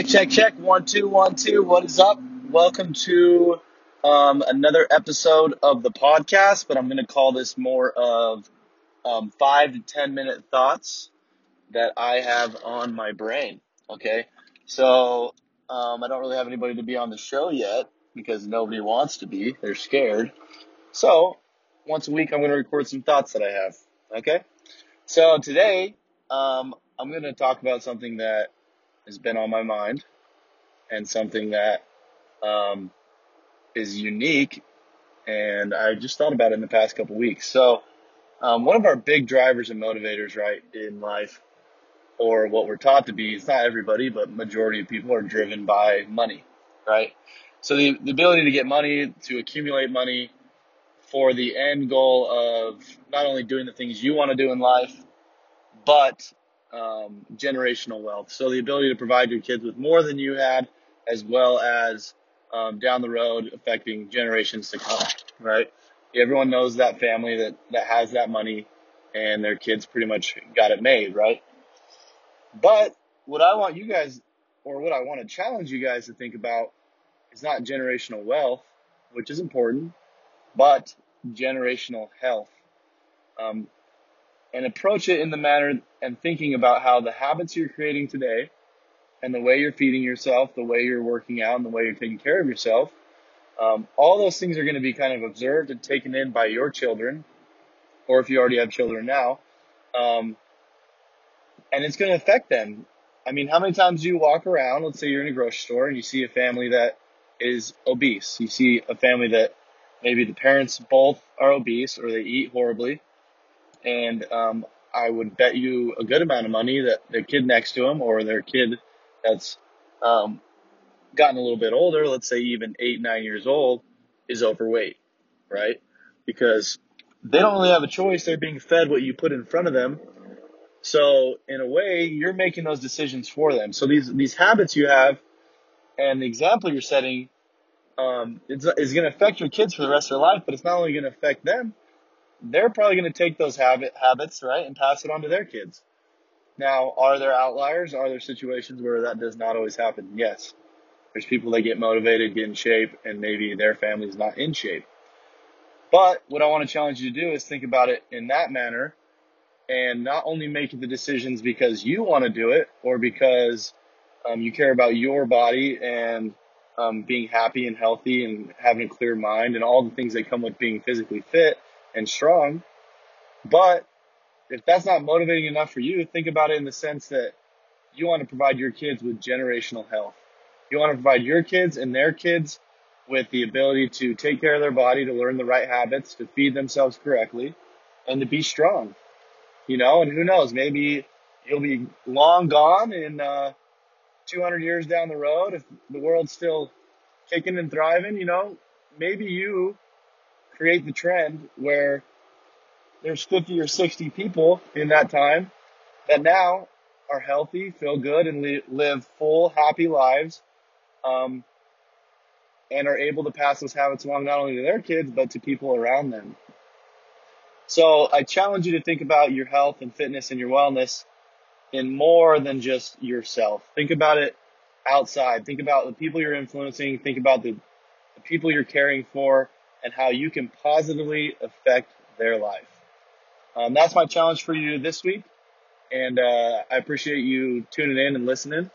Check, check, check. one, two, one, two. What is up? Welcome to um, another episode of the podcast, but I'm going to call this more of um, five to ten minute thoughts that I have on my brain. Okay, so um, I don't really have anybody to be on the show yet because nobody wants to be. They're scared. So once a week, I'm going to record some thoughts that I have. Okay, so today um, I'm going to talk about something that has been on my mind and something that um, is unique. And I just thought about it in the past couple weeks. So, um, one of our big drivers and motivators, right, in life, or what we're taught to be, it's not everybody, but majority of people are driven by money, right? So the, the ability to get money, to accumulate money for the end goal of not only doing the things you want to do in life, but um, generational wealth. So the ability to provide your kids with more than you had, as well as um, down the road affecting generations to come. Right? Everyone knows that family that that has that money, and their kids pretty much got it made. Right? But what I want you guys, or what I want to challenge you guys to think about, is not generational wealth, which is important, but generational health. Um, and approach it in the manner and thinking about how the habits you're creating today and the way you're feeding yourself, the way you're working out, and the way you're taking care of yourself, um, all those things are going to be kind of observed and taken in by your children, or if you already have children now, um, and it's going to affect them. I mean, how many times do you walk around? Let's say you're in a grocery store and you see a family that is obese. You see a family that maybe the parents both are obese or they eat horribly and um, I would bet you a good amount of money that their kid next to them or their kid that's um, gotten a little bit older, let's say even eight, nine years old, is overweight, right? Because they don't really have a choice. They're being fed what you put in front of them. So in a way, you're making those decisions for them. So these these habits you have, and the example you're setting, um, is going to affect your kids for the rest of their life. But it's not only going to affect them, they're probably going to take those habit habits right and pass it on to their kids. Now, are there outliers? Are there situations where that does not always happen? Yes. There's people that get motivated, get in shape, and maybe their family's not in shape. But what I want to challenge you to do is think about it in that manner and not only make the decisions because you want to do it or because um, you care about your body and um, being happy and healthy and having a clear mind and all the things that come with being physically fit and strong. But if that's not motivating enough for you, think about it in the sense that you want to provide your kids with generational health. You want to provide your kids and their kids with the ability to take care of their body, to learn the right habits, to feed themselves correctly, and to be strong. You know, and who knows, maybe you'll be long gone in uh, 200 years down the road if the world's still kicking and thriving. You know, maybe you create the trend where there's 50 or 60 people in that time that now are healthy, feel good, and li- live full, happy lives, um, and are able to pass those habits along not only to their kids but to people around them. So I challenge you to think about your health and fitness and your wellness in more than just yourself. Think about it outside. Think about the people you're influencing. Think about the, the people you're caring for and how you can positively affect their life. Um, that's my challenge for you this week. And uh, I appreciate you tuning in and listening.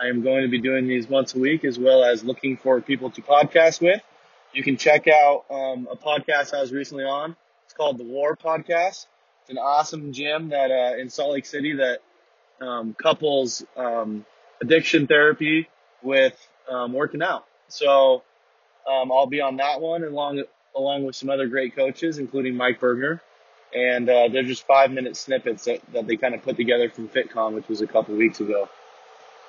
I am going to be doing these once a week as well as looking for people to podcast with. You can check out um, a podcast I was recently on. It's called the War Podcast. It's an awesome gym that uh, in Salt Lake City that um, couples um, addiction therapy with um, working out. So um, I'll be on that one along along with some other great coaches, including Mike Bergner. And uh, they're just five minute snippets that, that they kind of put together from FitCon, which was a couple weeks ago.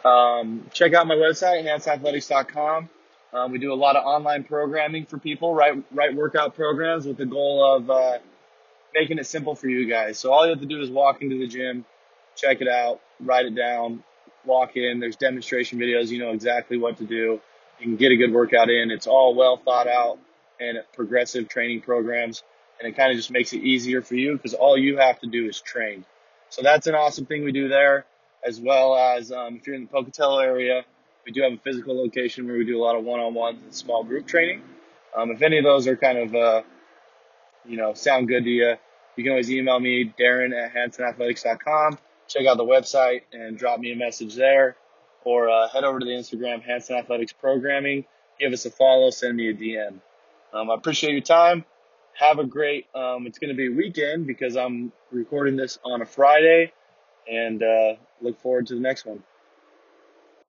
Um, check out my website, enhanceathletics.com. Um, we do a lot of online programming for people, right, right workout programs with the goal of uh, making it simple for you guys. So all you have to do is walk into the gym, check it out, write it down, walk in. There's demonstration videos. You know exactly what to do. You can get a good workout in. It's all well thought out and progressive training programs. And it kind of just makes it easier for you because all you have to do is train. So that's an awesome thing we do there, as well as um, if you're in the Pocatello area, we do have a physical location where we do a lot of one-on-ones and small group training. Um, if any of those are kind of, uh, you know, sound good to you, you can always email me, Darren at HansonAthletics.com. Check out the website and drop me a message there, or uh, head over to the Instagram Hanson Athletics Programming. Give us a follow, send me a DM. Um, I appreciate your time. Have a great. Um, it's going to be a weekend because I'm recording this on a Friday, and uh, look forward to the next one.